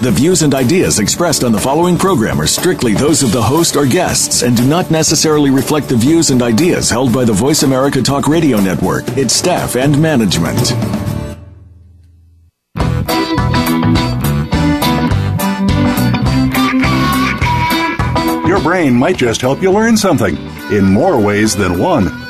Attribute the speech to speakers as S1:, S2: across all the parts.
S1: The views and ideas expressed on the following program are strictly those of the host or guests and do not necessarily reflect the views and ideas held by the Voice America Talk Radio Network, its staff, and management.
S2: Your brain might just help you learn something in more ways than one.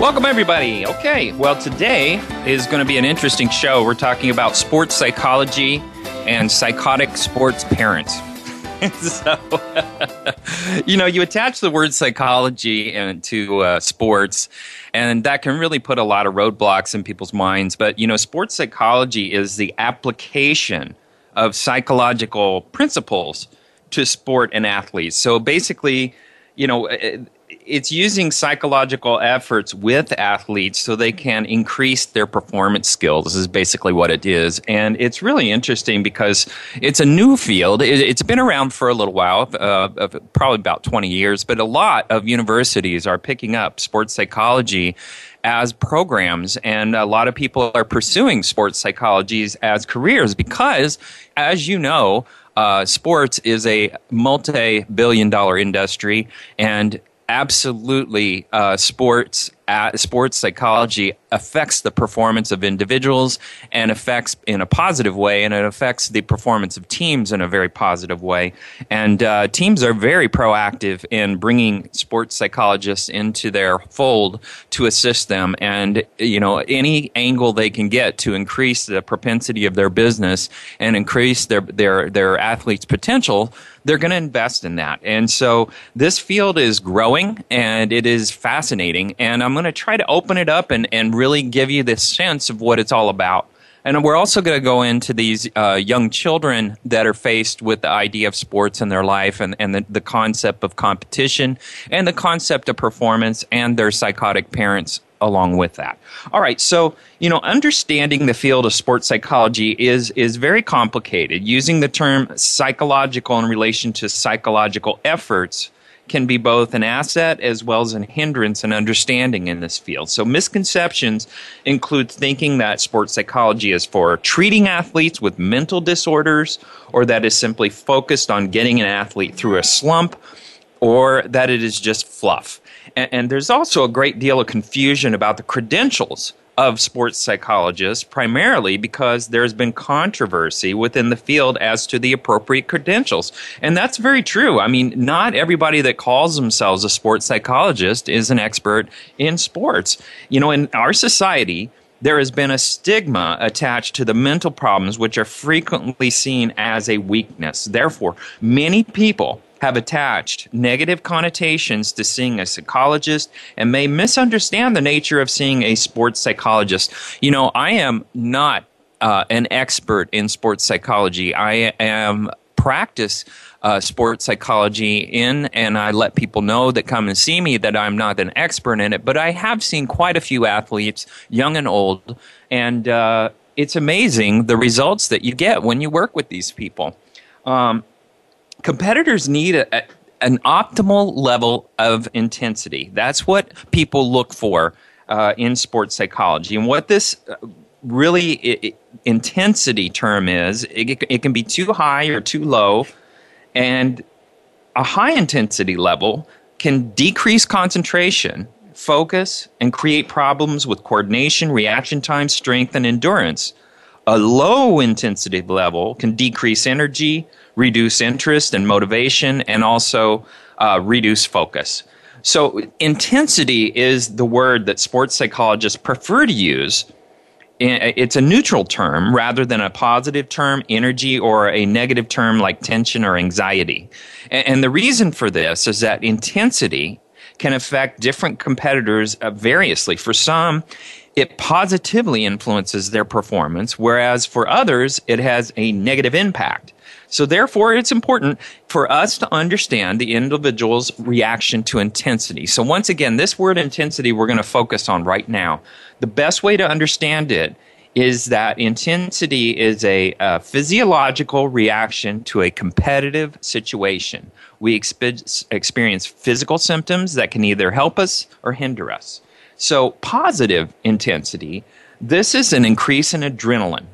S3: Welcome, everybody. Okay, well, today is going to be an interesting show. We're talking about sports psychology and psychotic sports parents. so, you know, you attach the word psychology and to uh, sports, and that can really put a lot of roadblocks in people's minds. But you know, sports psychology is the application of psychological principles to sport and athletes. So basically, you know, it's using psychological efforts with athletes so they can increase their performance skills. This is basically what it is. And it's really interesting because it's a new field. It, has been around for a little while uh, probably about 20 years but a lot of universities are picking up sports psychology as programs and a lot of people are pursuing sports psychologies as careers because as you know uh, sports is a multi-billion dollar industry and absolutely uh, sports uh, sports psychology affects the performance of individuals and affects in a positive way and it affects the performance of teams in a very positive way and uh, teams are very proactive in bringing sports psychologists into their fold to assist them and you know any angle they can get to increase the propensity of their business and increase their their their athletes potential they're going to invest in that. And so this field is growing and it is fascinating. And I'm going to try to open it up and, and really give you this sense of what it's all about. And we're also going to go into these uh, young children that are faced with the idea of sports in their life and, and the, the concept of competition and the concept of performance and their psychotic parents along with that. All right, so you know, understanding the field of sports psychology is is very complicated. Using the term psychological in relation to psychological efforts can be both an asset as well as a hindrance in understanding in this field. So misconceptions include thinking that sports psychology is for treating athletes with mental disorders or that is simply focused on getting an athlete through a slump or that it is just fluff. And, and there's also a great deal of confusion about the credentials of sports psychologists, primarily because there's been controversy within the field as to the appropriate credentials. And that's very true. I mean, not everybody that calls themselves a sports psychologist is an expert in sports. You know, in our society, there has been a stigma attached to the mental problems, which are frequently seen as a weakness. Therefore, many people have attached negative connotations to seeing a psychologist and may misunderstand the nature of seeing a sports psychologist. You know, I am not uh, an expert in sports psychology. I am practice uh, sports psychology in, and I let people know that come and see me that I'm not an expert in it. But I have seen quite a few athletes, young and old, and uh, it's amazing the results that you get when you work with these people. Um, competitors need a, a, an optimal level of intensity. That's what people look for uh, in sports psychology. And what this uh, really it, intensity term is, it, it can be too high or too low. And a high intensity level can decrease concentration, focus, and create problems with coordination, reaction time, strength, and endurance. A low intensity level can decrease energy, reduce interest and motivation, and also uh, reduce focus. So, intensity is the word that sports psychologists prefer to use it's a neutral term rather than a positive term, energy, or a negative term like tension or anxiety. And the reason for this is that intensity can affect different competitors uh, variously. For some, it positively influences their performance, whereas for others, it has a negative impact. So therefore, it's important for us to understand the individual's reaction to intensity. So once again, this word intensity we're going to focus on right now. The best way to understand it is that intensity is a, a physiological reaction to a competitive situation. We exp- experience physical symptoms that can either help us or hinder us. So, positive intensity, this is an increase in adrenaline,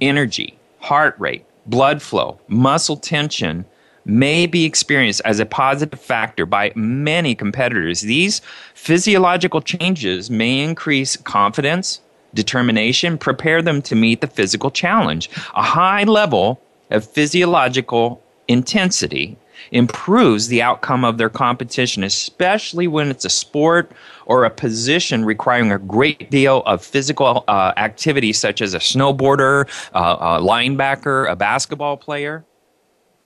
S3: energy, heart rate, blood flow, muscle tension may be experienced as a positive factor by many competitors. These physiological changes may increase confidence, determination, prepare them to meet the physical challenge. A high level of physiological intensity improves the outcome of their competition, especially when it's a sport or a position requiring a great deal of physical uh, activity, such as a snowboarder, uh, a linebacker, a basketball player.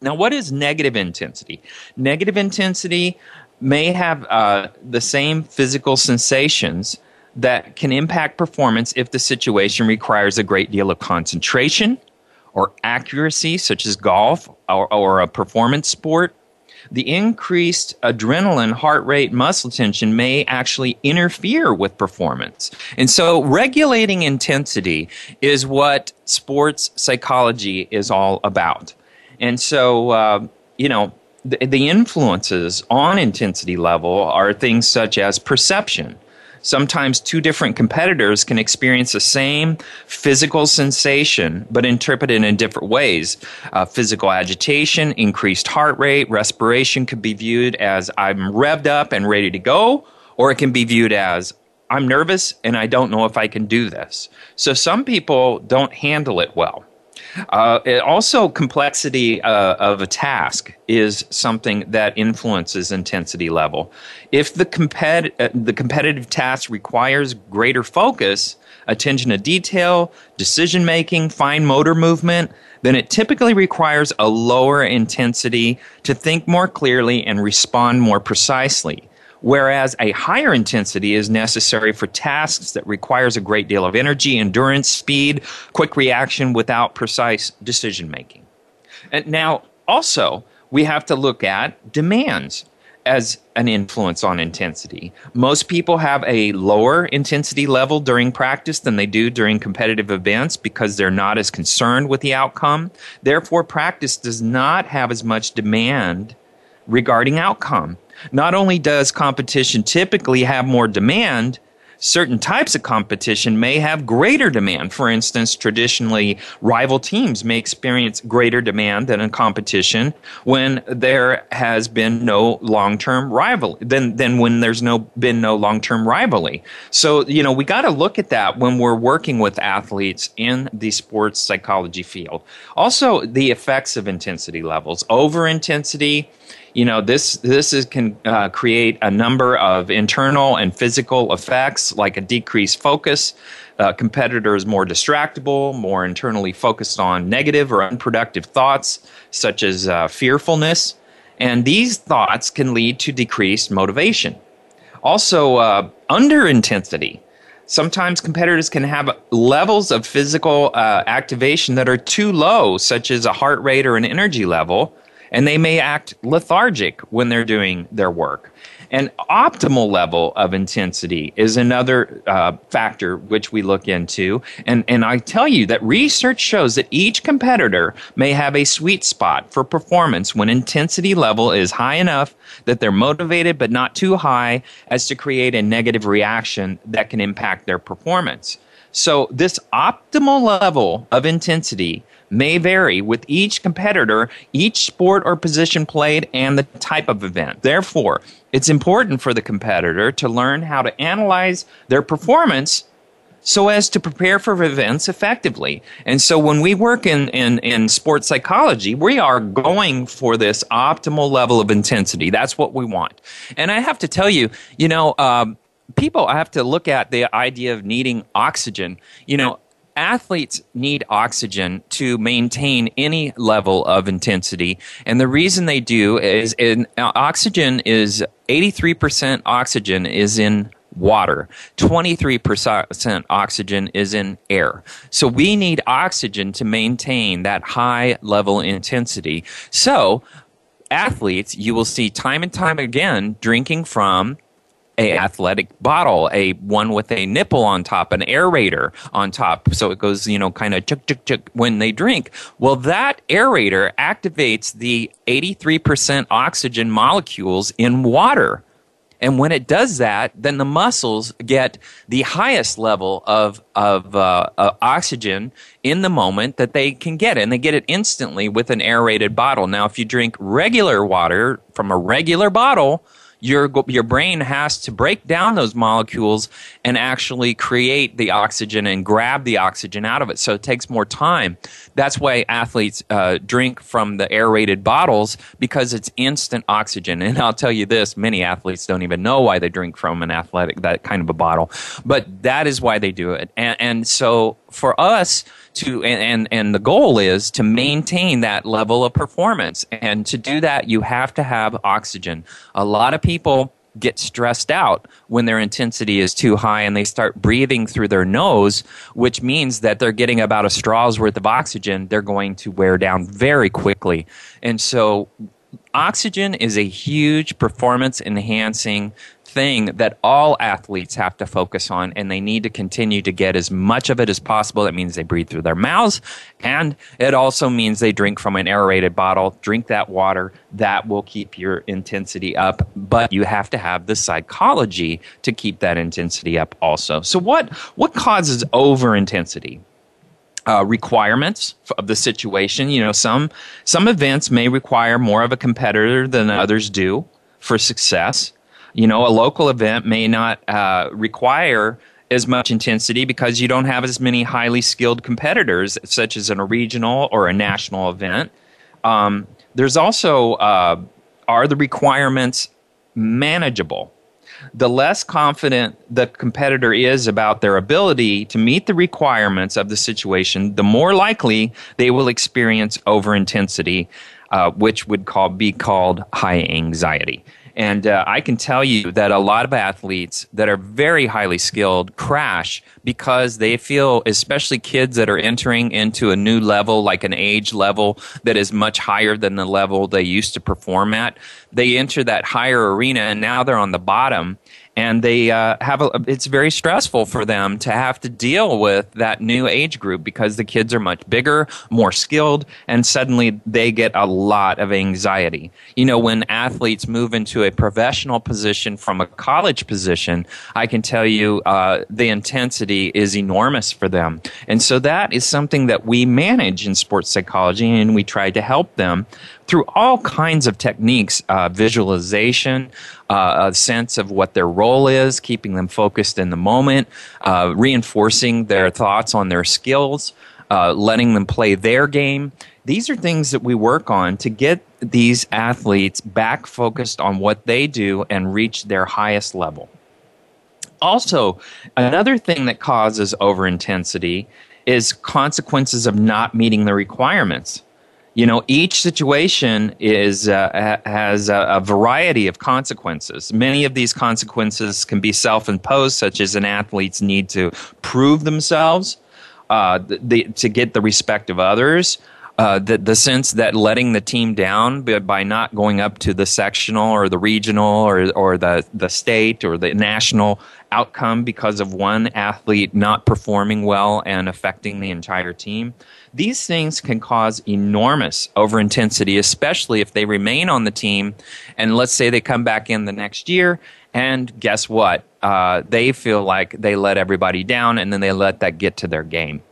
S3: Now, what is negative intensity? Negative intensity may have uh, the same physical sensations that can impact performance if the situation requires a great deal of concentration or accuracy, such as golf or, or a performance sport, the increased adrenaline, heart rate, muscle tension may actually interfere with performance. And so, regulating intensity is what sports psychology is all about. And so, uh, you know, the, the influences on intensity level are things such as perception Sometimes two different competitors can experience the same physical sensation, but interpret it in different ways. Uh, physical agitation, increased heart rate, respiration could be viewed as I'm revved up and ready to go, or it can be viewed as I'm nervous and I don't know if I can do this. So some people don't handle it well. Uh, also, complexity uh, of a task is something that influences intensity level. If the, compet- uh, the competitive task requires greater focus, attention to detail, decision making, fine motor movement, then it typically requires a lower intensity to think more clearly and respond more precisely whereas a higher intensity is necessary for tasks that requires a great deal of energy, endurance, speed, quick reaction without precise decision making. And now also we have to look at demands as an influence on intensity. Most people have a lower intensity level during practice than they do during competitive events because they're not as concerned with the outcome. Therefore, practice does not have as much demand regarding outcome. Not only does competition typically have more demand, certain types of competition may have greater demand. For instance, traditionally, rival teams may experience greater demand than a competition when there has been no long-term rivalry than, than when there's no been no long-term rivalry. So, you know, we got to look at that when we're working with athletes in the sports psychology field. Also, the effects of intensity levels. Over intensity you know this this is, can uh, create a number of internal and physical effects like a decreased focus. Uh, competitors more distractible more internally focused on negative or unproductive thoughts such as uh, fearfulness. And these thoughts can lead to decreased motivation. Also uh, under intensity. Sometimes competitors can have levels of physical uh, activation that are too low such as a heart rate or an energy level and they may act lethargic when they're doing their work. An optimal level of intensity is another uh, factor which we look into. And, and I tell you that research shows that each competitor may have a sweet spot for performance when intensity level is high enough that they're motivated but not too high as to create a negative reaction that can impact their performance. So, this optimal level of intensity may vary with each competitor, each sport or position played, and the type of event. Therefore, it's important for the competitor to learn how to analyze their performance so as to prepare for events effectively. And so when we work in, in, in sports psychology, we are going for this optimal level of intensity. That's what we want. And I have to tell you, you know, um, people I have to look at the idea of needing oxygen. You know, athletes need oxygen to maintain any level of intensity. And the reason they do is in, uh, oxygen is 83% oxygen is in water. 23% oxygen is in air. So we need oxygen to maintain that high level intensity. So athletes, you will see time and time again drinking from a athletic bottle, a one with a nipple on top, an aerator on top, so it goes, you know, kind of chuk chuk chuk when they drink. Well, that aerator activates the 83% oxygen molecules in water. And when it does that, then the muscles get the highest level of, of uh, uh, oxygen in the moment that they can get. it. And they get it instantly with an aerated bottle. Now, if you drink regular water from a regular bottle, your your brain has to break down those molecules and actually create the oxygen and grab the oxygen out of it. So it takes more time. That's why athletes uh, drink from the aerated bottles because it's instant oxygen. And I'll tell you this: many athletes don't even know why they drink from an athletic that kind of a bottle, but that is why they do it. And, and so for us to and and the goal is to maintain that level of performance and to do that you have to have oxygen a lot of people get stressed out when their intensity is too high and they start breathing through their nose, which means that they're getting about a straw's worth of oxygen. They're going to wear down very quickly. And so, oxygen is a huge performance enhancing thing that all athletes have to focus on, and they need to continue to get as much of it as possible. That means they breathe through their mouths, and it also means they drink from an aerated bottle. Drink that water. That will keep your intensity up, but you have to have the psychology to keep that intensity up also. So, what, what causes over intensity? Uh, requirements of the situation. You know, some some events may require more of a competitor than others do for success. You know, a local event may not uh, require as much intensity because you don't have as many highly skilled competitors, such as in a regional or a national event. Um, there's also uh, are the requirements manageable? The less confident the competitor is about their ability to meet the requirements of the situation, the more likely they will experience overintensity, uh, which would call, be called high anxiety. And uh, I can tell you that a lot of athletes that are very highly skilled crash because they feel, especially kids that are entering into a new level, like an age level that is much higher than the level they used to perform at. They enter that higher arena and now they're on the bottom and they uh, have a, it's very stressful for them to have to deal with that new age group because the kids are much bigger, more skilled, and suddenly they get a lot of anxiety. You know, when athletes move into a professional position from a college position, I can tell you uh, the intensity is enormous for them, and so that is something that we manage in sports psychology, and we try to help them through all kinds of techniques uh, visualization, uh, a sense of what their role is, keeping them focused in the moment, uh, reinforcing their thoughts on their skills, uh, letting them play their game. These are things that we work on to get these athletes back focused on what they do and reach their highest level. Also, another thing that causes overintensity is consequences of not meeting the requirements you know each situation is uh, has a, a, variety of consequences. Many of these consequences can be self-imposed such as an athlete's need to prove themselves uh, the, to get the respect of others uh, the, the sense that letting the team down by not going up to the sectional or the regional or, or the, the state or the national outcome because of one athlete not performing well and affecting the entire team these things can cause enormous overintensity, especially if they remain on the team. And let's say they come back in the next year, and guess what? Uh, they feel like they let everybody down, and then they let that get to their game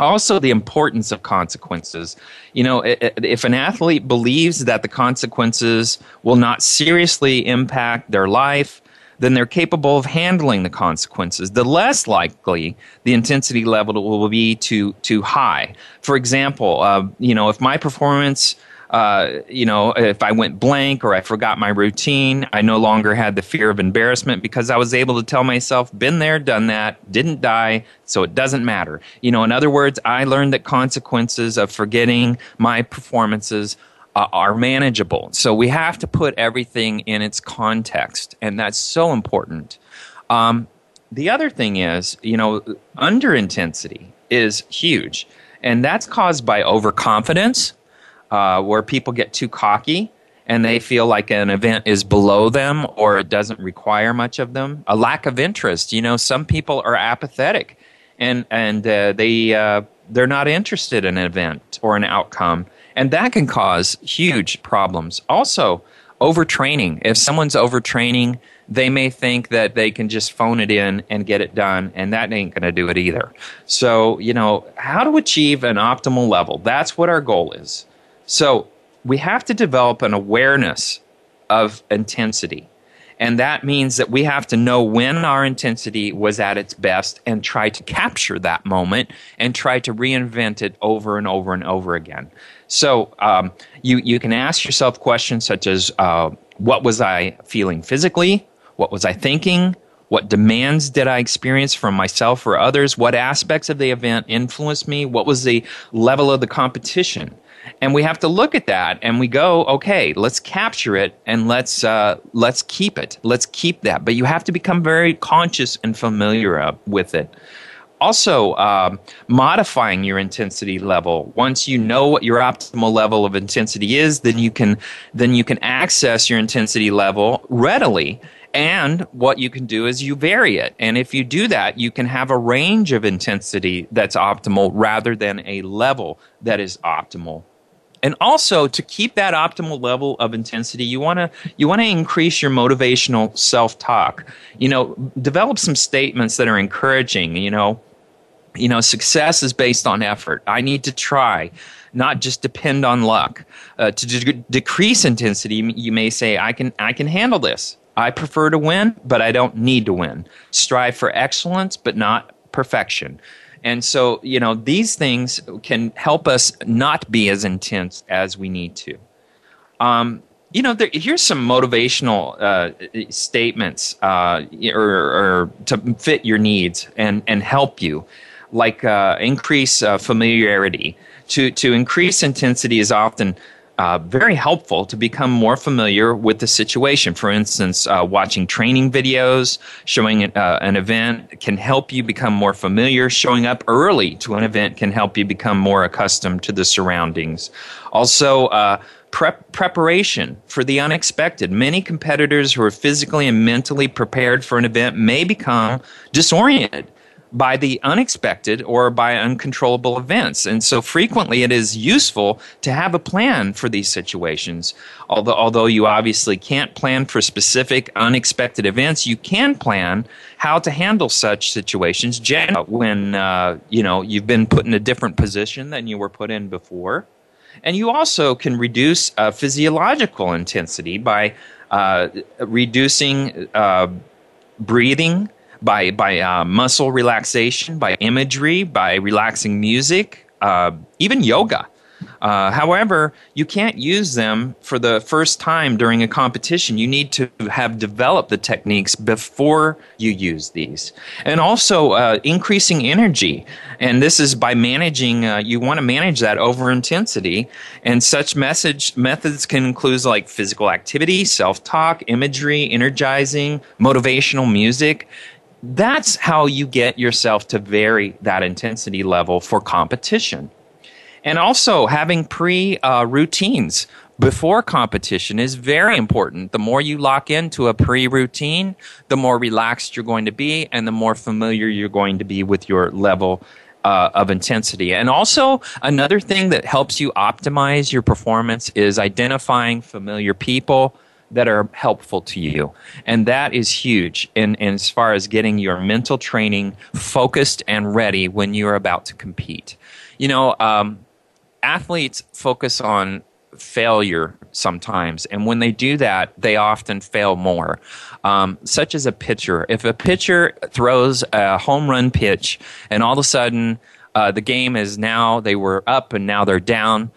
S3: also the importance of consequences you know if an athlete believes that the consequences will not seriously impact their life then they're capable of handling the consequences. The less likely the intensity level will be too too high. For example, uh, you know, if my performance uh, you know, if I went blank or I forgot my routine, I no longer had the fear of embarrassment because I was able to tell myself, been there, done that, didn't die, so it doesn't matter. You know, in other words, I learned that consequences of forgetting my performances uh, are manageable. So we have to put everything in its context, and that's so important. Um, the other thing is, you know, under intensity is huge, and that's caused by overconfidence uh, where people get too cocky and they feel like an event is below them or it doesn't require much of them. A lack of interest. You know, some people are apathetic and and uh, they uh, they're not interested in an event or an outcome, and that can cause huge problems. Also, overtraining. If someone's overtraining, they may think that they can just phone it in and get it done, and that ain't going to do it either. So, you know, how to achieve an optimal level. That's what our goal is. So we have to develop an awareness of intensity. And that means that we have to know when our intensity was at its best and try to capture that moment and try to reinvent it over and over and over again. So um, you, you can ask yourself questions such as uh, What was I feeling physically? What was I thinking? What demands did I experience from myself or others? What aspects of the event influenced me? What was the level of the competition? and we have to look at that and we go okay let's capture it and let's uh, let's keep it let's keep that but you have to become very conscious and familiar uh, with it also um, modifying your intensity level. Once you know what your optimal level of intensity is then you can then you can access your intensity level readily. And what you can do is you vary it. And if you do that, you can have a range of intensity that's optimal rather than a level that is optimal and also to keep that optimal level of intensity you want to you want to increase your motivational self-talk. You know develop some statements that are encouraging you know. You know success is based on effort. I need to try not just depend on luck. Uh, to de- decrease intensity you may say i can i can handle this. I prefer to win but i don't need to win. Strive for excellence but not perfection and so, you know, these things can help us not be as intense as we need to. Um, you know, there, here's some motivational uh, statements uh, or, or, to fit your needs and, and help you, like uh, increase uh, familiarity. To, to increase intensity is often uh, very helpful to become more familiar with the situation. For instance, uh, watching training videos, showing uh, an event can help you become more familiar. Showing up early to an event can help you become more accustomed to the surroundings. Also, uh, Prep, preparation for the unexpected. Many competitors who are physically and mentally prepared for an event may become disoriented by the unexpected or by uncontrollable events. And so frequently it is useful to have a plan for these situations. Although, although you obviously can't plan for specific unexpected events, you can plan how to handle such situations when, uh, you know, you've been put in a different position than you were put in before. And you also can reduce uh, physiological intensity by uh, reducing uh, breathing, by by uh, muscle relaxation, by imagery, by relaxing music, uh, even yoga. Uh, however, you can't use them for the first time during a competition. You need to have developed the techniques before you use these. And also, uh, increasing energy. And this is by managing, uh, you want to manage that over intensity. And such message methods can include like physical activity, self talk, imagery, energizing, motivational music that's how you get yourself to vary that intensity level for competition. And also, having pre uh, routines before competition is very important. The more you lock into a pre routine, the more relaxed you're going to be and the more familiar you're going to be with your level uh, of intensity. And also, another thing that helps you optimize your performance is identifying familiar people that are helpful to you. And that is huge in, in as far as getting your mental training focused and ready when you're about to compete. You know, um, athletes focus on failure sometimes, and when they do that, they often fail more. Um, such as a pitcher. If a pitcher throws a home run pitch and all of a sudden uh, the game is now, they were up and now they're down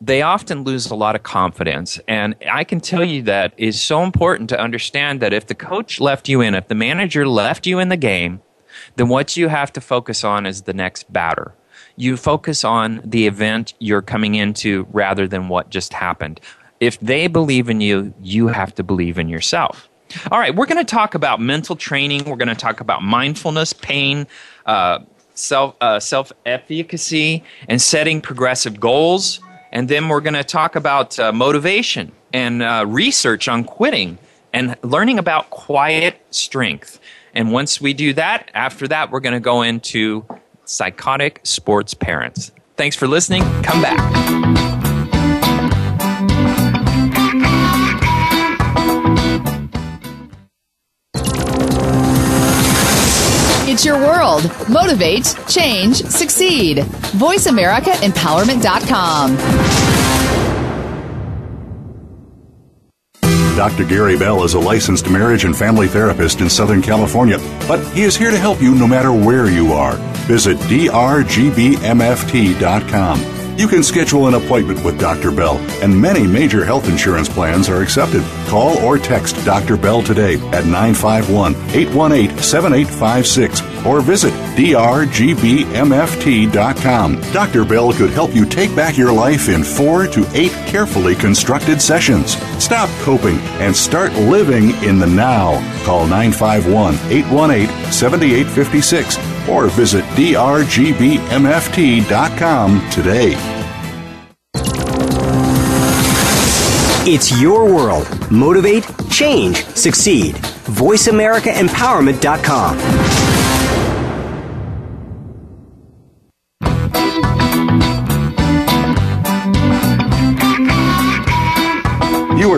S3: they often lose a lot of confidence. And I can tell you that is so important to understand that if the coach left you in, if the manager left you in the game, then what you have to focus on is the next batter. You focus on the event you're coming into rather than what just happened. If they believe in you, you have to believe in yourself. All right, we're going to talk about mental training. We're going to talk about mindfulness, pain, uh, self uh, self efficacy, and setting progressive goals. And then we're going to talk about uh, motivation and uh, research on quitting and learning about quiet strength. And once we do that, after that, we're going to go into psychotic sports parents. Thanks for listening. Come back.
S4: Your world. Motivate, change, succeed. VoiceAmericaEmpowerment.com.
S2: Dr. Gary Bell is a licensed marriage and family therapist in Southern California, but he is here to help you no matter where you are. Visit drgbmft.com. You can schedule an appointment with Dr. Bell, and many major health insurance plans are accepted. Call or text Dr. Bell today at 951 818 7856 or visit drgbmft.com. Dr. Bell could help you take back your life in four to eight carefully constructed sessions. Stop coping and start living in the now. Call 951 818 7856 or visit drgbmft.com today.
S5: It's your world. Motivate, change, succeed. VoiceAmericaEmpowerment.com.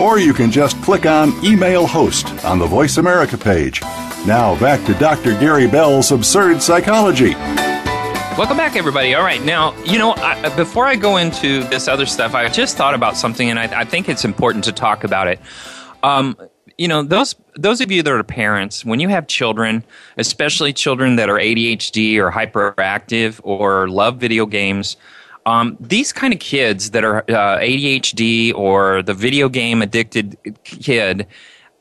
S2: Or you can just click on Email Host on the Voice America page. Now back to Dr. Gary Bell's Absurd Psychology.
S3: Welcome back, everybody. All right, now, you know, I, before I go into this other stuff, I just thought about something, and I, I think it's important to talk about it. Um, you know, those those of you that are parents, when you have children, especially children that are ADHD or hyperactive or love video games, um, these kind of kids that are uh, ADHD or the video game addicted kid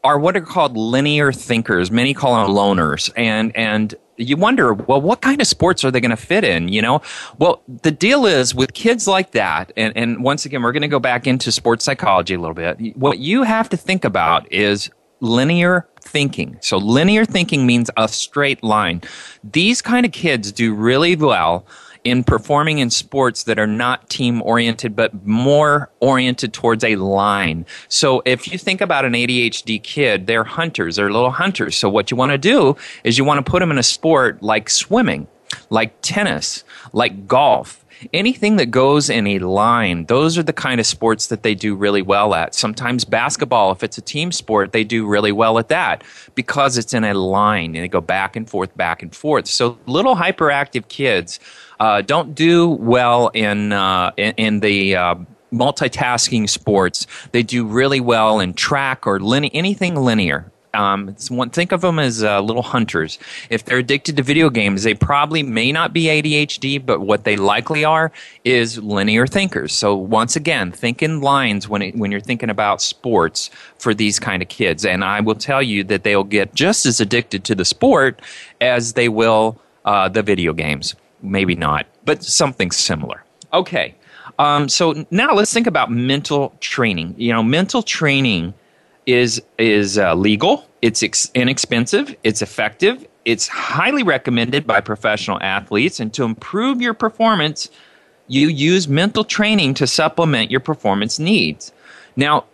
S3: are what are called linear thinkers. Many call them loners, and and you wonder, well, what kind of sports are they going to fit in? You know, well, the deal is with kids like that, and and once again, we're going to go back into sports psychology a little bit. What you have to think about is linear thinking. So linear thinking means a straight line. These kind of kids do really well in performing in sports that are not team oriented but more oriented towards a line. So if you think about an ADHD kid, they're hunters, they're little hunters. So what you want to do is you want to put them in a sport like swimming, like tennis, like golf anything that goes in a line, those are the kind of sports that they do really well at. Sometimes basketball, if it's a team sport, they do really well at that because it's in a line and they go back and forth, back and forth. So little hyperactive kids uh, don't do well in uh, in, in, the uh, multitasking sports. They do really well in track or line- anything linear. Um, one, think of them as uh, little hunters. If they're addicted to video games, they probably may not be ADHD, but what they likely are is linear thinkers. So once again, think in lines when it, when you're thinking about sports for these kind of kids. And I will tell you that they'll get just as addicted to the sport as they will uh, the video games maybe not, but something similar. Okay. Um, so now let's think about mental training. You know, mental training is is uh, legal. It's ex- inexpensive. It's effective. It's highly recommended by professional athletes. And to improve your performance, you use mental training to supplement your performance needs. Now,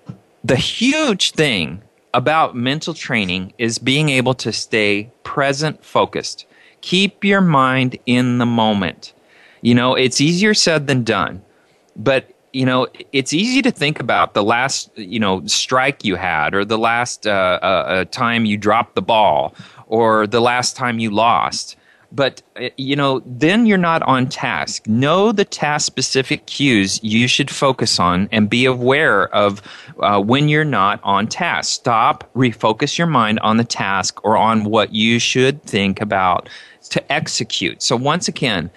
S3: the huge thing about mental training is being able to stay present focused. Keep your mind in the moment. You know, it's easier said than done. But you know, it's easy to think about the last, you know, strike you had, or the last uh, uh, uh time you dropped the ball, or the last time you lost. But, uh, you know, then you're not on task. Know the task specific cues you should focus on and be aware of uh, when you're not on task. Stop, refocus your mind on the task or on what you should think about to execute. So, once again,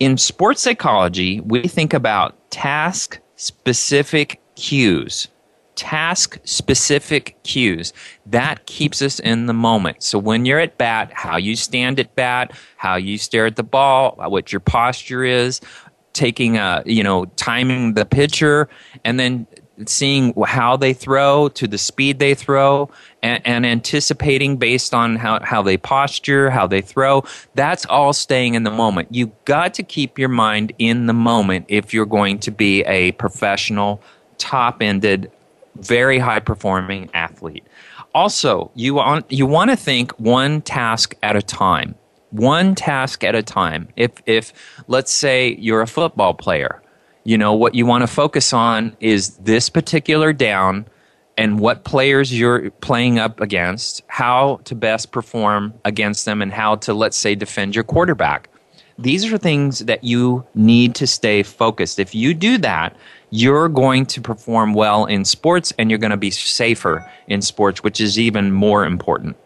S3: in sports psychology, we think about task specific cues. Task specific cues. That keeps us in the moment. So when you're at bat, how you stand at bat, how you stare at the ball, what your posture is, taking a, you know, timing the pitcher, and then seeing how they throw to the speed they throw and, and, anticipating based on how, how they posture, how they throw. That's all staying in the moment. You got to keep your mind in the moment if you're going to be a professional, top ended, very high performing athlete. Also, you want, you want to think one task at a time. One task at a time. If, if, let's say you're a football player, you know what you want to focus on is this particular down and what players you're playing up against how to best perform against them and how to let's say defend your quarterback. These are things that you need to stay focused. If you do that you're going to perform well in sports and you're going to be safer in sports which is even more important.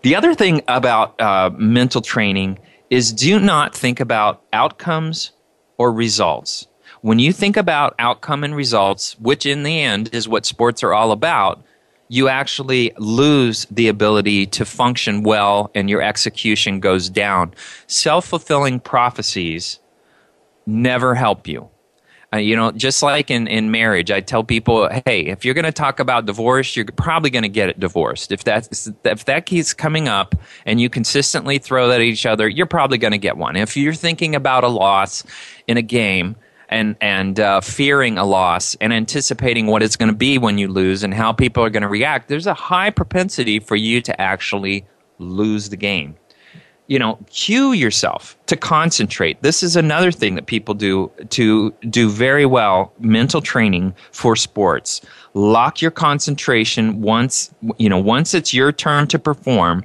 S3: The other thing about uh, mental training is do not think about outcomes or results when you think about outcome and results, which in the end is what sports are all about, you actually lose the ability to function well and your execution goes down. Self fulfilling prophecies never help you. Uh, you know, just like in, in marriage, I tell people, hey, if you're going to talk about divorce, you're probably going to get it divorced. If that's if that keeps coming up and you consistently throw that at each other, you're probably going to get one. If you're thinking about a loss in a game, and and uh, fearing a loss and anticipating what it's going to be when you lose and how people are going to react, there's a high propensity for you to actually lose the game. You know, cue yourself to concentrate. This is another thing that people do to do very well mental training for sports. Lock your concentration once, you know, once it's your turn to perform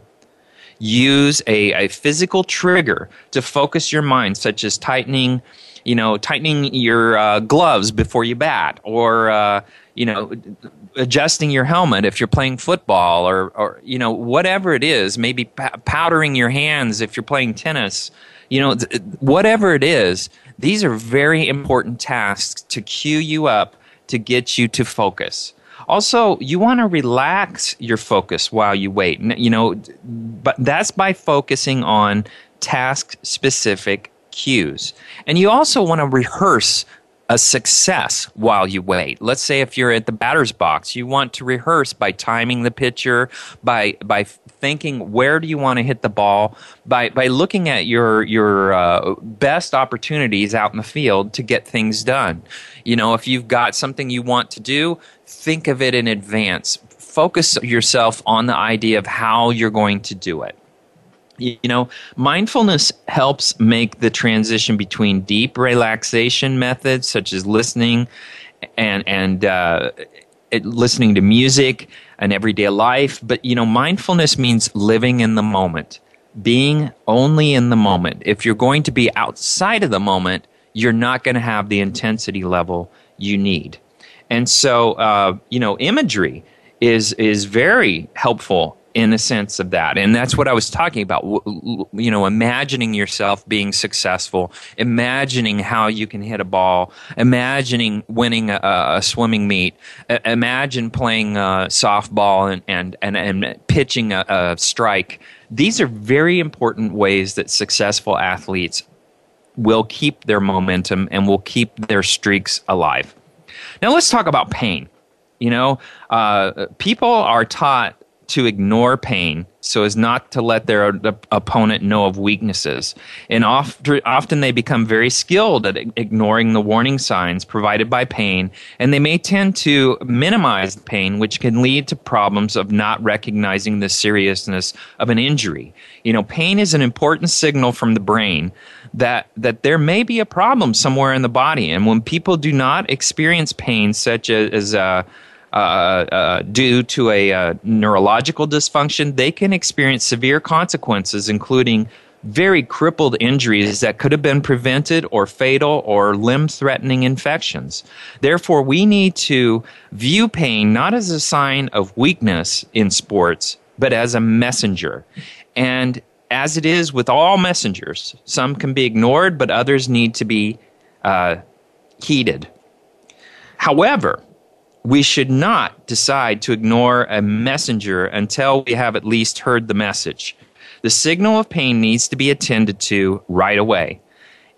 S3: use a, a physical trigger to focus your mind, such as tightening you know, tightening your uh, gloves before you bat, or uh, you know, adjusting your helmet if you're playing football, or or you know, whatever it is, maybe powdering your hands if you're playing tennis. You know, whatever it is, these are very important tasks to cue you up to get you to focus. Also, you want to relax your focus while you wait. You know, but that's by focusing on task specific cues. And you also want to rehearse a success while you wait. Let's say if you're at the batter's box, you want to rehearse by timing the pitcher, by by thinking where do you want to hit the ball, by by looking at your your uh, best opportunities out in the field to get things done. You know, if you've got something you want to do, think of it in advance. Focus yourself on the idea of how you're going to do it you know mindfulness helps make the transition between deep relaxation methods such as listening and and uh, listening to music and everyday life. But you know mindfulness means living in the moment being only in the moment. If you're going to be outside of the moment you're not going to have the intensity level you need. And so uh, you know imagery is is very helpful in a sense of that. And that's what i was talking about you know imagining yourself being successful imagining how you can hit a ball imagining winning a, a swimming meet imagine playing uh, softball and, and, and, and pitching a, a strike. These are very important ways that successful athletes will keep their momentum and will keep their streaks alive. Now let's talk about pain. You know uh, people are taught to ignore pain so as not to let their opponent know of weaknesses. And often they become very skilled at ignoring the warning signs provided by pain, and they may tend to minimize pain, which can lead to problems of not recognizing the seriousness of an injury. You know, pain is an important signal from the brain that that there may be a problem somewhere in the body, and when people do not experience pain, such as, as uh, uh, uh, due to a uh, neurological dysfunction, they can experience severe consequences, including very crippled injuries that could have been prevented or fatal or limb threatening infections. Therefore, we need to view pain not as a sign of weakness in sports, but as a messenger. And as it is with all messengers, some can be ignored, but others need to be uh, heeded. However, we should not decide to ignore a messenger until we have at least heard the message. The signal of pain needs to be attended to right away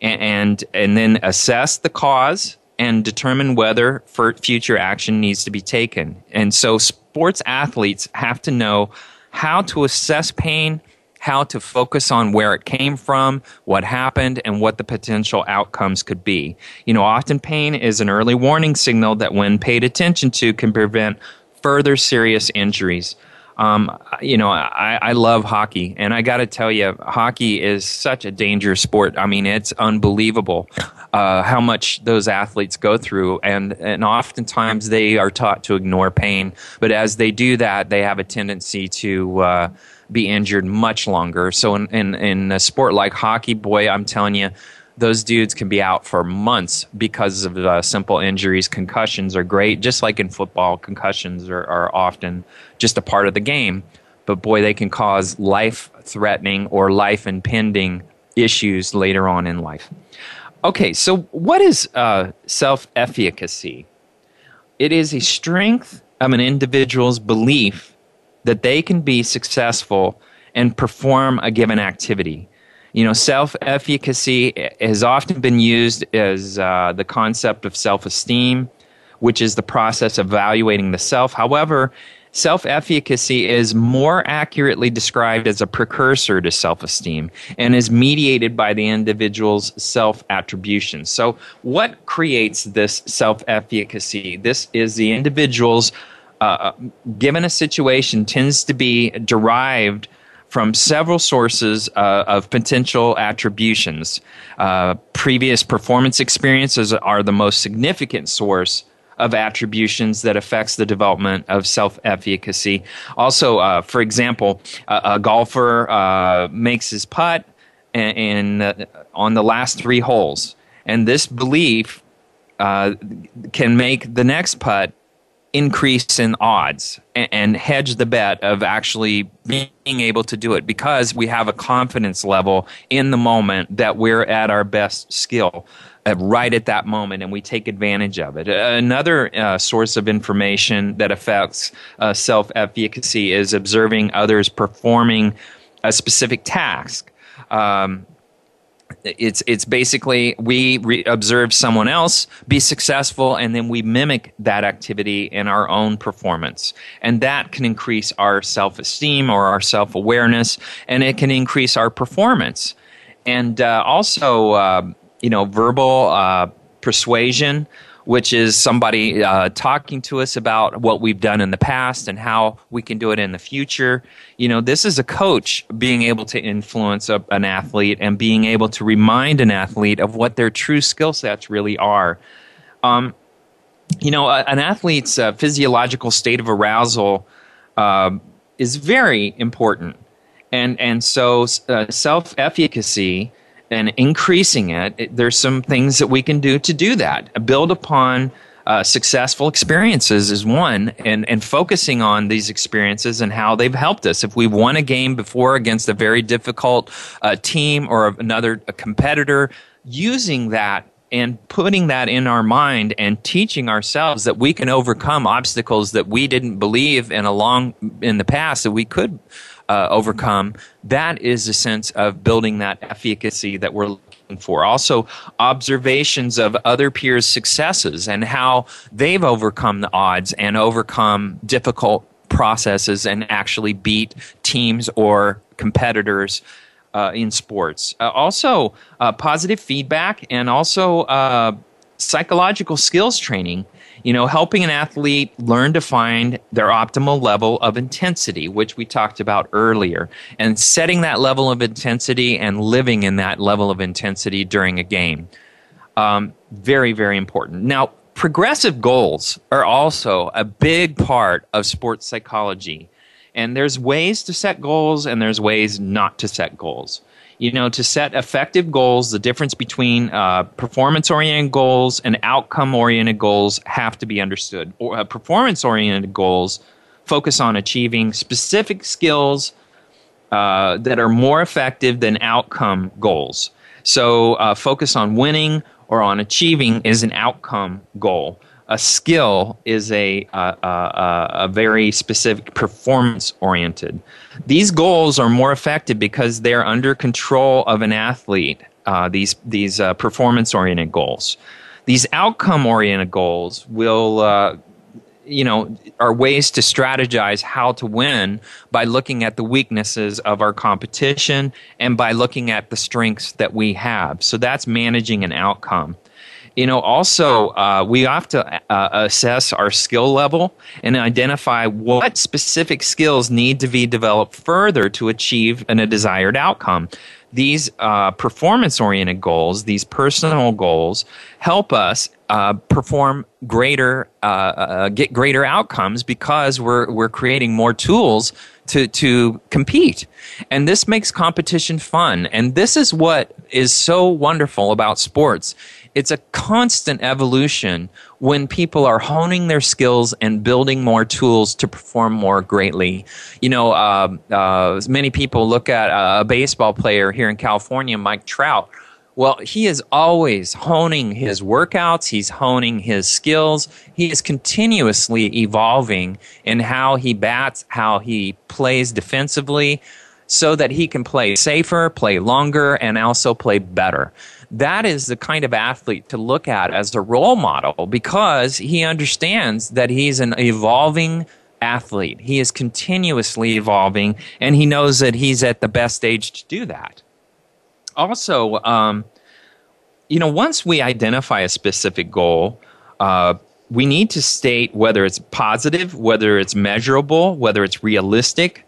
S3: and, and, and then assess the cause and determine whether future action needs to be taken. And so sports athletes have to know how to assess pain how to focus on where it came from, what happened, and what the potential outcomes could be. You know, often pain is an early warning signal that, when paid attention to, can prevent further serious injuries. Um, you know, I, I love hockey, and I got to tell you, hockey is such a dangerous sport. I mean, it's unbelievable uh, how much those athletes go through, and and oftentimes they are taught to ignore pain. But as they do that, they have a tendency to uh, be injured much longer. So in, in, in a sport like hockey, boy, I'm telling you, those dudes can be out for months because of uh, simple injuries. Concussions are great, just like in football. Concussions are, are often just a part of the game, but boy, they can cause life threatening or life impending issues later on in life. Okay, so what is uh, self efficacy? It is a strength of an individual's belief that they can be successful and perform a given activity. You know, self efficacy has often been used as uh, the concept of self esteem, which is the process of evaluating the self. However, self efficacy is more accurately described as a precursor to self esteem and is mediated by the individual's self attribution. So, what creates this self efficacy? This is the individual's uh, given a situation, tends to be derived from several sources uh, of potential attributions. Uh, previous performance experiences are the most significant source of attributions that affects the development of self-efficacy. Also, uh, for example, a, a golfer uh, makes his putt in uh, on the last three holes, and this belief can make the next putt increase in odds and, and, hedge the bet of actually being able to do it because we have a confidence level in the moment that we're at our best skill uh, right at that moment and we take advantage of it. Another uh, source of information that affects uh, self efficacy is observing others performing a specific task. Um, it's it's basically we re- observe someone else be successful and then we mimic that activity in our own performance. And that can increase our self-esteem or our self-awareness and it can increase our performance. And uh, also uh, you know verbal uh, persuasion which is somebody uh, talking to us about what we've done in the past and how we can do it in the future. You know, this is a coach being able to influence a, an athlete and being able to remind an athlete of what their true skill sets really are. Um, you know, a, an athlete's uh, physiological state of arousal uh, is very important. And, and so uh, self efficacy and increasing it, it, there's some things that we can do to do that. Build upon uh, successful experiences is one, and, and focusing on these experiences and how they've helped us. If we've won a game before against a very difficult uh, team or another competitor, using that and putting that in our mind and teaching ourselves that we can overcome obstacles that we didn't believe in a long in the past that we could uh, overcome, that is a sense of building that efficacy that we're looking for. Also, observations of other peers' successes and how they've overcome the odds and overcome difficult processes and actually beat teams or competitors uh, in sports. Uh, also, uh, positive feedback and also uh, psychological skills training. You know, helping an athlete learn to find their optimal level of intensity, which we talked about earlier, and setting that level of intensity and living in that level of intensity during a game. Um, very, very important. Now, progressive goals are also a big part of sports psychology. And there's ways to set goals and there's ways not to set goals. You know, to set effective goals, the difference between uh, performance oriented goals and outcome oriented goals have to be understood. Or, uh, performance oriented goals focus on achieving specific skills uh, that are more effective than outcome goals. So, uh, focus on winning or on achieving is an outcome goal. A skill is a, a, a, a very specific performance oriented. These goals are more effective because they're under control of an athlete, uh, these, these uh, performance oriented goals. These outcome oriented goals will uh, you know are ways to strategize how to win by looking at the weaknesses of our competition and by looking at the strengths that we have so that's managing an outcome you know also uh, we have to uh, assess our skill level and identify what specific skills need to be developed further to achieve an, a desired outcome these uh, performance oriented goals, these personal goals, help us uh, perform greater, uh, uh, get greater outcomes because we're, we're creating more tools to, to compete. And this makes competition fun. And this is what is so wonderful about sports it's a constant evolution when people are honing their skills and building more tools to perform more greatly. You know, uh, uh, many people look at a baseball player here in California, Mike Trout. Well, he is always honing his workouts, he's honing his skills, he is continuously evolving in how he bats, how he plays defensively, so that he can play safer, play longer, and also play better that is the kind of athlete to look at as a role model because he understands that he's an evolving athlete. He is continuously evolving, and he knows that he's at the best age to do that. Also, um, you know, once we identify a specific goal, uh, we need to state whether it's positive, whether it's measurable, whether it's realistic,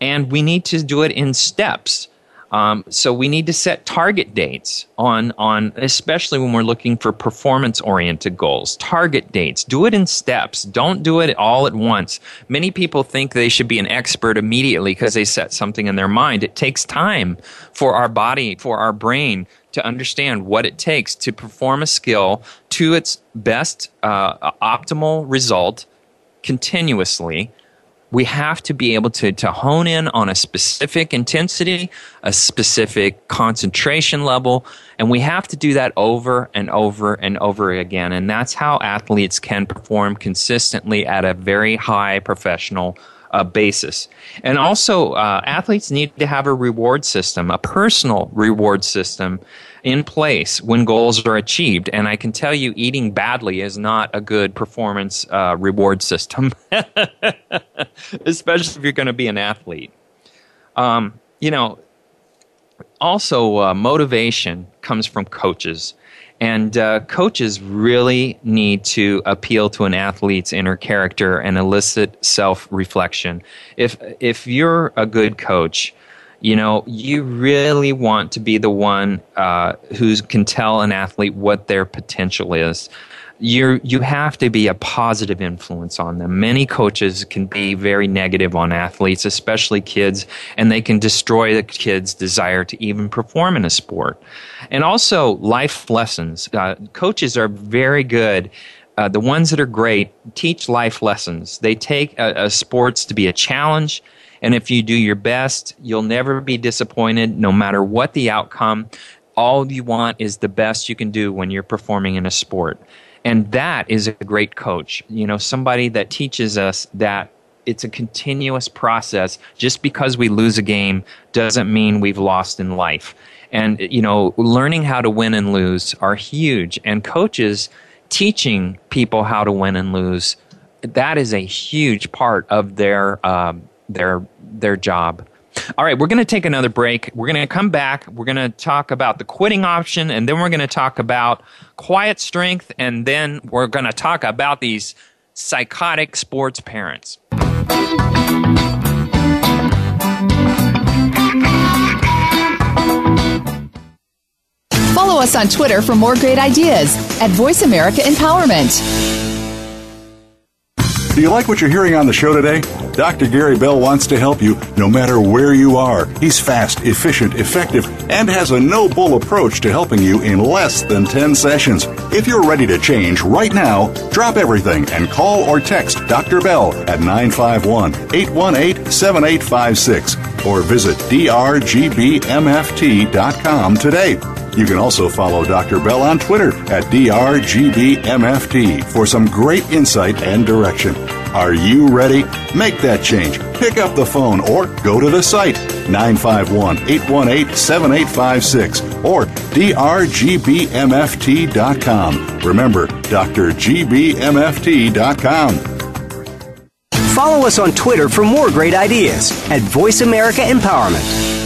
S3: and we need to do it in steps. Um, so we need to set target dates on on especially when we're looking for performance oriented goals. Target dates. Do it in steps. Don't do it all at once. Many people think they should be an expert immediately because they set something in their mind. It takes time for our body, for our brain to understand what it takes to perform a skill to its best uh, optimal result continuously we have to be able to, to hone in on a specific intensity, a specific concentration level, and we have to do that over and over and over again. And that's how athletes can perform consistently at a very high professional uh, basis. And also, uh, athletes need to have a reward system, a personal reward system in place when goals are achieved. And I can tell you, eating badly is not a good performance uh, reward system, especially if you're going to be an athlete. Um, you know, also, uh, motivation comes from coaches. And uh, coaches really need to appeal to an athlete's inner character and elicit self reflection. If, if you're a good coach, you know, you really want to be the one uh, who can tell an athlete what their potential is. You you have to be a positive influence on them. Many coaches can be very negative on athletes, especially kids, and they can destroy the kid's desire to even perform in a sport. And also life lessons. Uh, coaches are very good uh, the ones that are great teach life lessons. They take a, a, sports to be a challenge and if you do your best, you'll never be disappointed no matter what the outcome. All you want is the best you can do when you're performing in a sport. And that is a great coach. You know, somebody that teaches us that it's a continuous process. Just because we lose a game doesn't mean we've lost in life. And, you know, learning how to win and lose are huge. And coaches teaching people how to win and lose that is a huge part of their um, their their job. All right, we're going to take another break. We're going to come back. We're going to talk about the quitting option, and then we're going to talk about quiet strength, and then we're going to talk about these psychotic sports parents.
S4: Follow us on Twitter for more great ideas at Voice America Empowerment.
S2: Do you like what you're hearing on the show today? Dr. Gary Bell wants to help you no matter where you are. He's fast, efficient, effective, and has a no bull approach to helping you in less than 10 sessions. If you're ready to change right now, drop everything and call or text Dr. Bell at 951 818 7856 or visit drgbmft.com today. You can also follow Dr. Bell on Twitter at drgbmft for some great insight and direction. Are you ready? Make that change. Pick up the phone or go to the site 951 818 7856 or drgbmft.com. Remember, drgbmft.com.
S5: Follow us on Twitter for more great ideas at Voice America Empowerment.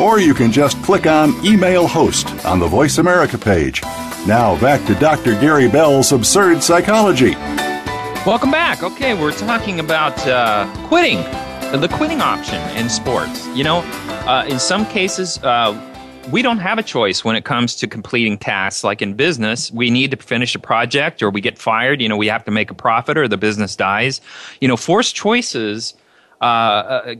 S2: or you can just click on Email Host on the Voice America page. Now back to Dr. Gary Bell's Absurd Psychology.
S3: Welcome back. Okay, we're talking about uh, quitting, the quitting option in sports. You know, uh, in some cases, uh, we don't have a choice when it comes to completing tasks. Like in business, we need to finish a project or we get fired. You know, we have to make a profit or the business dies. You know, forced choices uh, uh,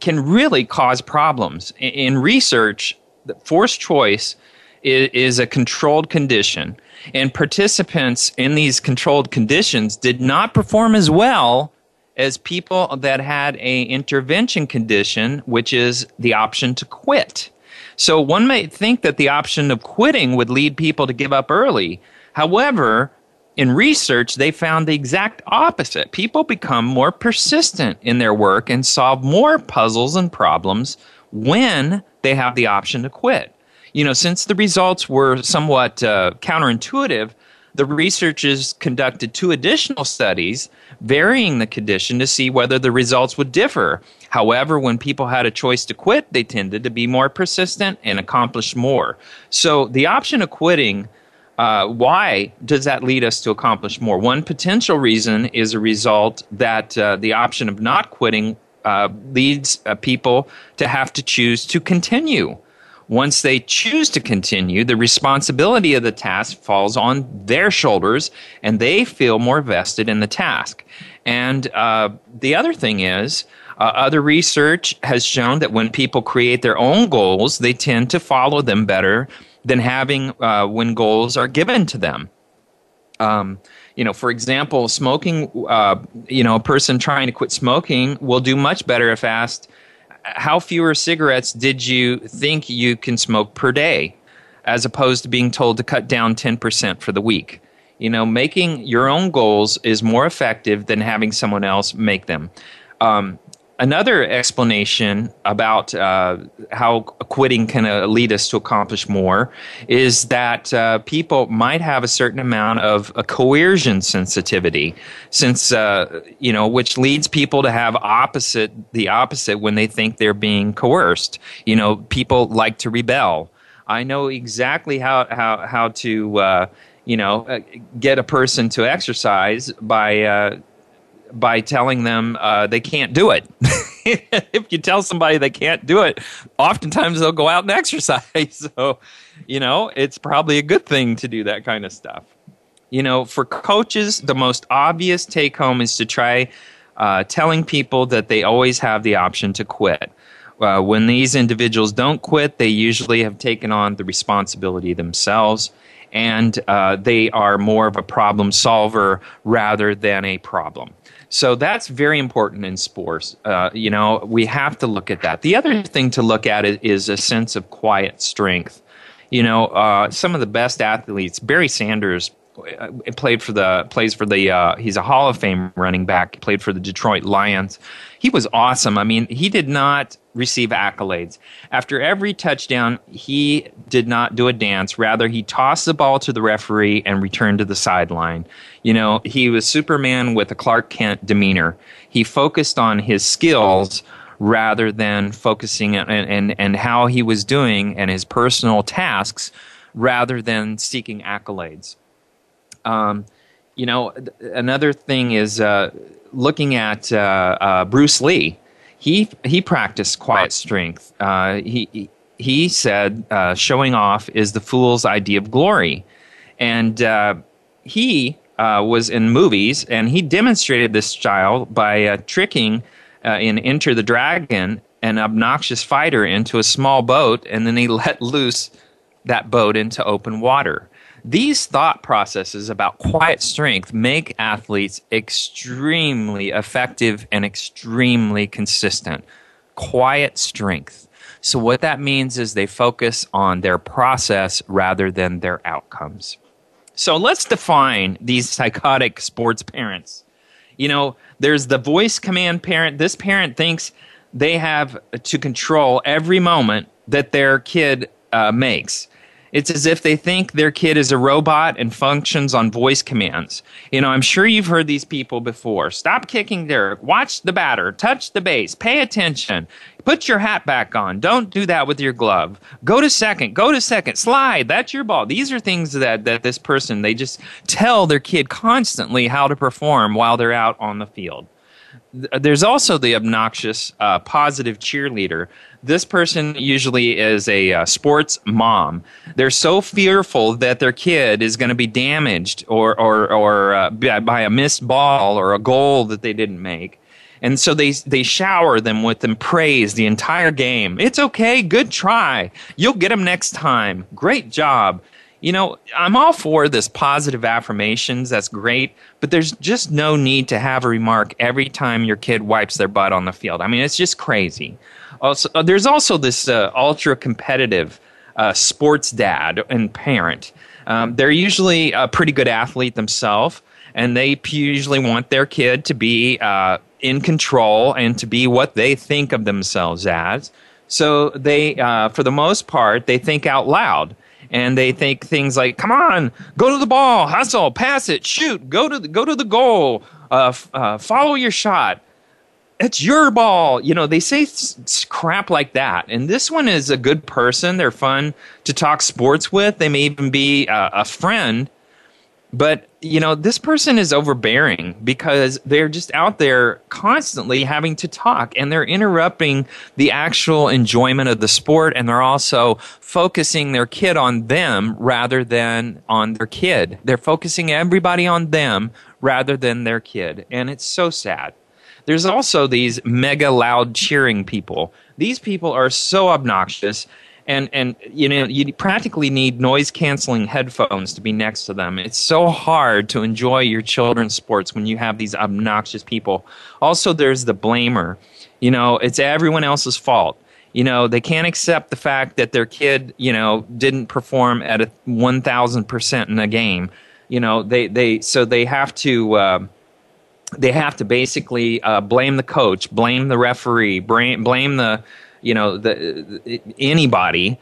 S3: can really cause problems. In research, forced choice is, is a controlled condition, and participants in these controlled conditions did not perform as well as people that had a intervention condition, which is the option to quit. So one might think that the option of quitting would lead people to give up early. However, in research, they found the exact opposite. People become more persistent in their work and solve more puzzles and problems when they have the option to quit. You know, since the results were somewhat uh, counterintuitive, the researchers conducted two additional studies varying the condition to see whether the results would differ. However, when people had a choice to quit, they tended to be more persistent and accomplish more. So the option of quitting uh, why does that lead us to accomplish more? One potential reason is a result that uh, the option of not quitting uh, leads uh, people to have to choose to continue. Once they choose to continue, the responsibility of the task falls on their shoulders and they feel more vested in the task. And uh, the other thing is, uh, other research has shown that when people create their own goals, they tend to follow them better than having uh, when goals are given to them. Um, you know, for example, smoking, uh, you know, a person trying to quit smoking will do much better if asked, How fewer cigarettes did you think you can smoke per day? As opposed to being told to cut down 10% for the week. You know, making your own goals is more effective than having someone else make them. Um, Another explanation about uh, how quitting can uh, lead us to accomplish more is that uh, people might have a certain amount of a coercion sensitivity, since uh, you know, which leads people to have opposite the opposite when they think they're being coerced. You know, people like to rebel. I know exactly how how how to uh, you know uh, get a person to exercise by by telling them uh, they can't do it. if you tell somebody they can't do it, oftentimes they'll go out and exercise. So, you know, it's probably a good thing to do that kind of stuff. You know, for coaches, the most obvious take home is to try uh, telling people that they always have the option to quit. Uh, when these individuals don't quit, they usually have taken on the responsibility themselves and uh, they are more of a problem solver rather than a problem. So that's very important in sports. Uh, you know, we have to look at that. The other thing to look at is a sense of quiet strength. You know, uh, some of the best athletes, Barry Sanders uh, played for the plays for the uh, he's a Hall of Fame running back. Played for the Detroit Lions. He was awesome. I mean, he did not receive accolades. After every touchdown, he did not do a dance. Rather, he tossed the ball to the referee and returned to the sideline. You know, he was Superman with a Clark Kent demeanor. He focused on his skills rather than focusing on and, and, and how he was doing and his personal tasks rather than seeking accolades. Um, you know, another thing is uh, looking at uh, uh, Bruce Lee. He he practiced quiet strength. Uh, he he said uh, showing off is the fool's idea of glory, and uh, he was in movies and he demonstrated this style by tricking in Enter the Dragon an obnoxious fighter into a small boat, and then he let loose that boat into open water. These thought processes about quiet strength make athletes extremely effective and extremely consistent. Quiet strength. So, what that means is they focus on their process rather than their outcomes. So, let's define these psychotic sports parents. You know, there's the voice command parent. This parent thinks they have to control every moment that their kid uh, makes. It's as if they think their kid is a robot and functions on voice commands. You know, I'm sure you've heard these people before. Stop kicking Derek. Watch the batter. Touch the base. Pay attention. Put your hat back on. Don't do that with your glove. Go to second. Go to second. Slide. That's your ball. These are things that, that this person, they just tell their kid constantly how to perform while they're out on the field there's also the obnoxious uh, positive cheerleader. This person usually is a uh, sports mom. They're so fearful that their kid is going to be damaged or or or uh, by a missed ball or a goal that they didn't make. And so they they shower them with them praise the entire game. It's okay, good try. You'll get them next time. Great job you know, I'm all for this positive affirmations. That's great. But there's just no need to have a remark every time your kid wipes their butt on the field. I mean, it's just crazy. Also, uh, there's also this uh, ultra competitive uh, sports dad and parent. Um, they're usually a pretty good athlete themselves, and they usually want their kid to be uh, in control and to be what they think of themselves as. So they, uh, for the most part, they think out loud and they think things like, "Come on, go to the ball, hustle, pass it, shoot, go to the, go to the goal, uh, f- uh, follow your shot." It's your ball. You know, they say s- crap like that. And this one is a good person. They're fun to talk sports with. They may even be uh, a friend but, you know, this person is overbearing because they're just out there constantly having to talk and they're interrupting the actual enjoyment of the sport and they're also focusing their kid on them rather than on their kid. They're focusing everybody on them rather than their kid. And it's so sad. There's also these mega loud cheering people. These people are so obnoxious and and you know you practically need noise canceling headphones to be next to them. It's so hard to enjoy your children's sports when you have these obnoxious people. Also there's the blamer. You know it's everyone else's fault. You know they can't accept the fact that their kid you know didn't perform at a 1000% in a game. You know they they so they have to uh, they have to basically uh, blame the coach blame the referee blame blame the you know the, the anybody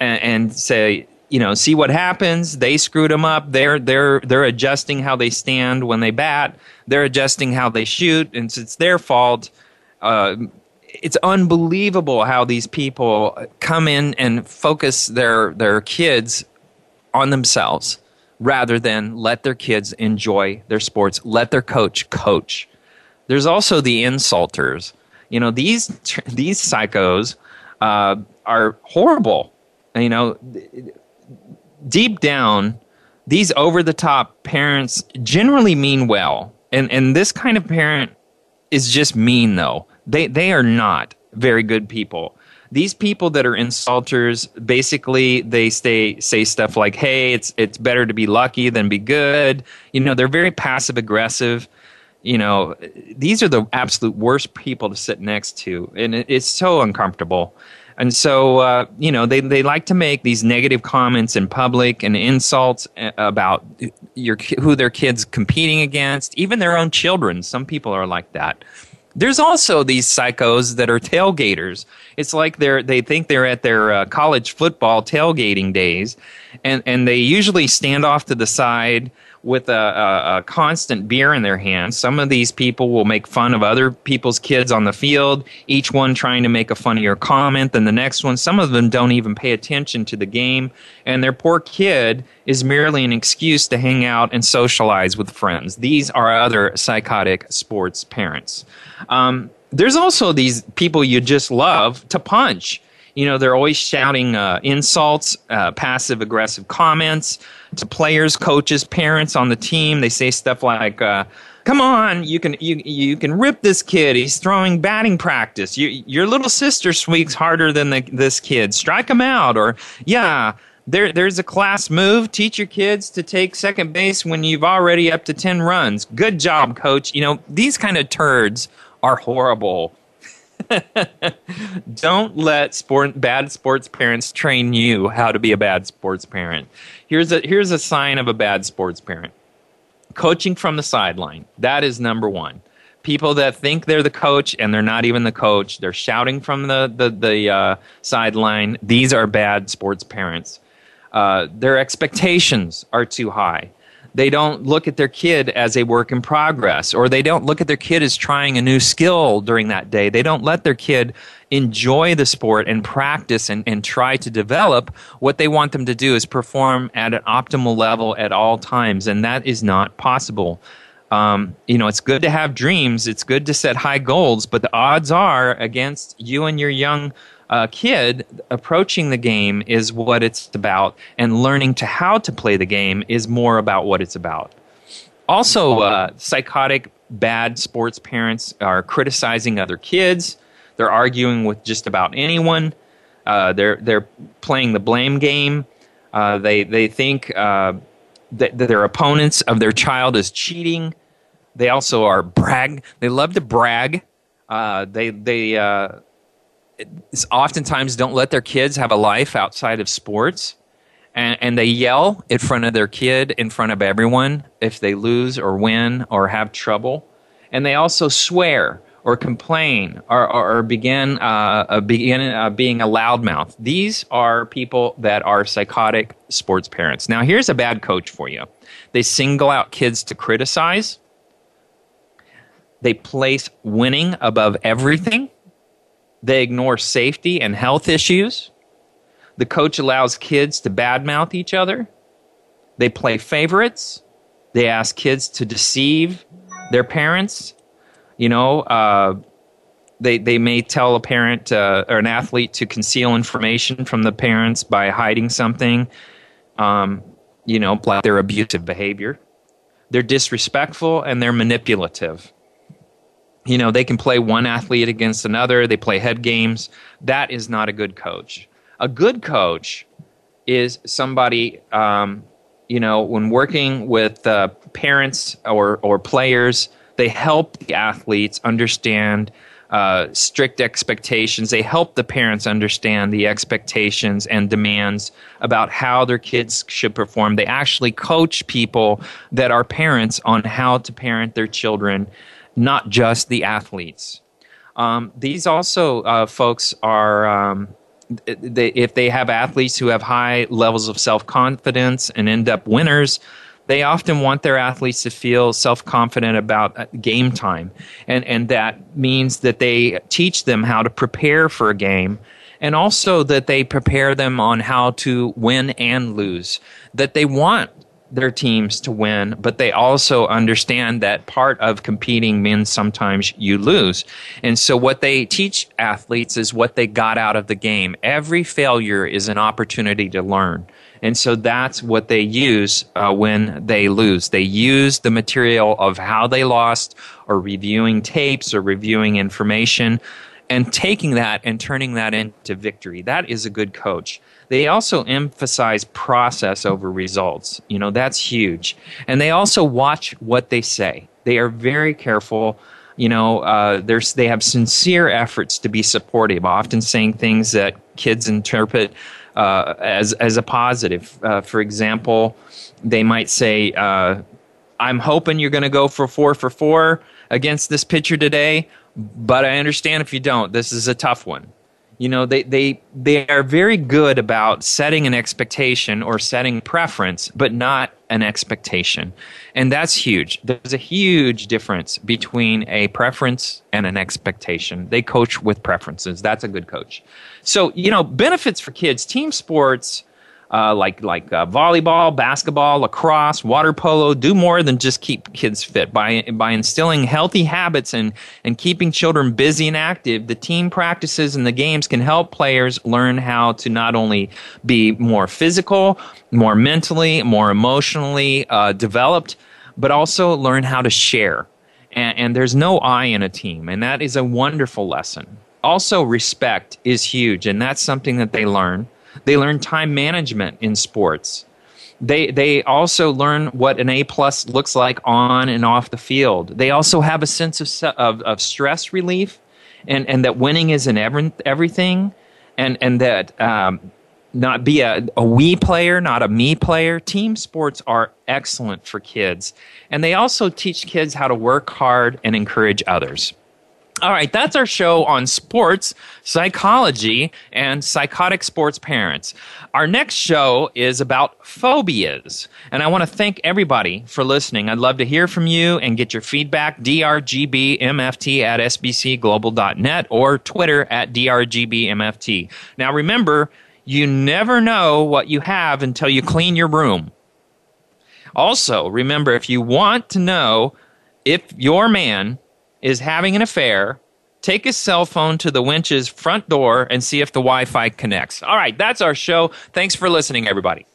S3: and, and, say you know see what happens. They screwed them up. They're they're they're adjusting how they stand when they bat. They're adjusting how they shoot and it's their fault. Uh, it's unbelievable how these people come in and focus their their kids on themselves rather than let their kids enjoy their sports let their coach coach. There's also the insulters you know, these these psychos uh, are horrible. You know, deep down, these over the top parents generally mean well, and and this kind of parent is just mean though. They they are not very good people. these people that are insulters basically they stay say stuff like hey it's it's better to be lucky than be good you know they're very passive aggressive you know these are the absolute worst people to sit next to and it, it's so uncomfortable. And so uh, you know they, they like to make these negative comments in public and insults uh, about your who their kids competing against even their own children. Some people are like that. There's also these psychos that are tailgaters. It's like they're they think they're at their uh, college football tailgating days, and and they usually stand off to the side with a, a, a, constant beer in their hands. Some of these people will make fun of other people's kids on the field, each one trying to make a funnier comment than the next one. Some of them don't even pay attention to the game, and their poor kid is merely an excuse to hang out and socialize with friends. These are other psychotic sports parents. Um, there's also these people you just love to punch you know, they're always shouting uh, insults, uh, passive aggressive comments to players, coaches, parents on the team. They say stuff like, uh, "Come on, you can you you can rip this kid. He's throwing batting practice. You, your little sister swings harder than the, this kid. Strike him out." Or, "Yeah." There, there's a class move. Teach your kids to take second base when you've already up to 10 runs. Good job, coach. You know, these kind of turds are horrible Don't let sport, bad sports parents train you how to be a bad sports parent. Here's a, here's a sign of a bad sports parent coaching from the sideline. That is number one. People that think they're the coach and they're not even the coach, they're shouting from the, the, the uh, sideline. These are bad sports parents. Uh, their expectations are too high they don't look at their kid as a work in progress or they don't look at their kid as trying a new skill during that day. They don't let their kid enjoy the sport and practice and, and try to develop what they want them to do is perform at an optimal level at all times and that is not possible. Um, you know it's good to have dreams. It's good to set high goals but the odds are against you and your young a kid approaching the game is what it's about, and learning to how to play the game is more about what it's about. Also, uh, psychotic, bad sports parents are criticizing other kids. They're arguing with just about anyone. Uh, they're they're playing the blame game. Uh, they they think uh, that, that, their opponents of their child is cheating. They also are brag. They love to brag. Uh, they they uh, oftentimes don't let their kids have a life outside of sports. And, and, they yell in front of their kid, in front of everyone, if they lose or win or have trouble. And they also swear or complain or, or, or begin, uh, begin uh, being a loudmouth. These are people that are psychotic sports parents. Now, here's a bad coach for you they single out kids to criticize, they place winning above everything they ignore safety and health issues. The coach allows kids to badmouth each other. They play favorites. They ask kids to deceive their parents. You know, uh, they, they may tell a parent uh, or an athlete to conceal information from the parents by hiding something, um, you know, like their abusive behavior. They're disrespectful and they're manipulative you know they can play one athlete against another. They play head games. That is not a good coach. A good coach is somebody um, you know when working with uh, parents or, or players they help the athletes understand uh, strict expectations. They help the parents understand the expectations and demands about how their kids should perform. They actually coach people that are parents on how to parent their children not just the athletes. Um, these also uh, folks are, um, they, if they have athletes who have high levels of self confidence and end up winners, they often want their athletes to feel self confident about uh, game time. And, and that means that they teach them how to prepare for a game and also that they prepare them on how to win and lose. That they want their teams to win, but they also understand that part of competing means sometimes you lose. And so what they teach athletes is what they got out of the game. Every failure is an opportunity to learn. And so that's what they use uh, when they lose. They use the material of how they lost or reviewing tapes or reviewing information and taking that and turning that into victory. That is a good coach. They also emphasize process over results. You know, that's huge. And they also watch what they say. They are very careful. You know, uh, they have sincere efforts to be supportive, often saying things that kids interpret uh, as, as a positive. Uh, for example, they might say, uh, I'm hoping you're going to go for four for four against this pitcher today, but I understand if you don't. This is a tough one. You know, they, they, they are very good about setting an expectation or setting preference, but not an expectation. And that's huge. There's a huge difference between a preference and an expectation. They coach with preferences. That's a good coach. So, you know, benefits for kids, team sports uh, like like uh, volleyball, basketball, lacrosse, water polo, do more than just keep kids fit by by instilling healthy habits and and keeping children busy and active. The team practices and the games can help players learn how to not only be more physical, more mentally, more emotionally uh, developed, but also learn how to share. And, and there's no I in a team, and that is a wonderful lesson. Also, respect is huge, and that's something that they learn they learn time management in sports. They they also learn what an A plus looks like on and off the field. They also have a sense of of, of stress relief, and, and that winning isn't every, everything, and and that um, not be a, a we player, not a me player. Team sports are excellent for kids, and they also teach kids how to work hard and encourage others. All right, that's our show on sports, psychology, and psychotic sports parents. Our next show is about phobias. And I want to thank everybody for listening. I'd love to hear from you and get your feedback. drgbmft at sbcglobal.net or Twitter at drgbmft. Now remember, you never know what you have until you clean your room. Also, remember, if you want to know if your man is having an affair, take his cell phone to the winch's front door and see if the Wi Fi connects. All right, that's our show. Thanks for listening, everybody.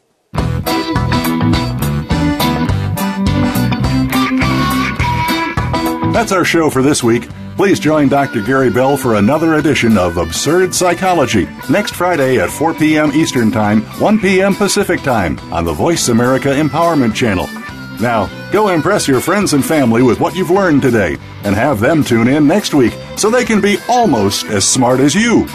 S2: That's our show for this week. Please join Dr. Gary Bell for another edition of Absurd Psychology next Friday at 4 p.m. Eastern Time, 1 p.m. Pacific Time on the Voice America Empowerment Channel. Now, go impress your friends and family with what you've learned today and have them tune in next week so they can be almost as smart as you.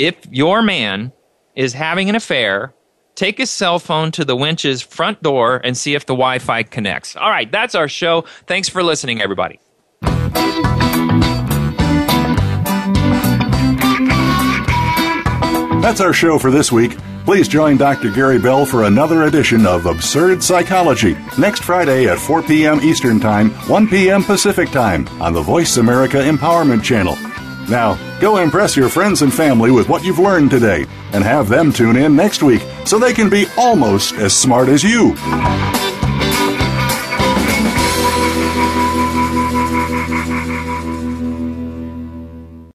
S3: If your man is having an affair, take his cell phone to the winch's front door and see if the Wi Fi connects. All right, that's our show. Thanks for listening, everybody.
S2: That's our show for this week. Please join Dr. Gary Bell for another edition of Absurd Psychology next Friday at 4 p.m. Eastern Time, 1 p.m. Pacific Time on the Voice America Empowerment Channel. Now, go impress your friends and family with what you've learned today and have them tune in next week so they can be almost as smart as you.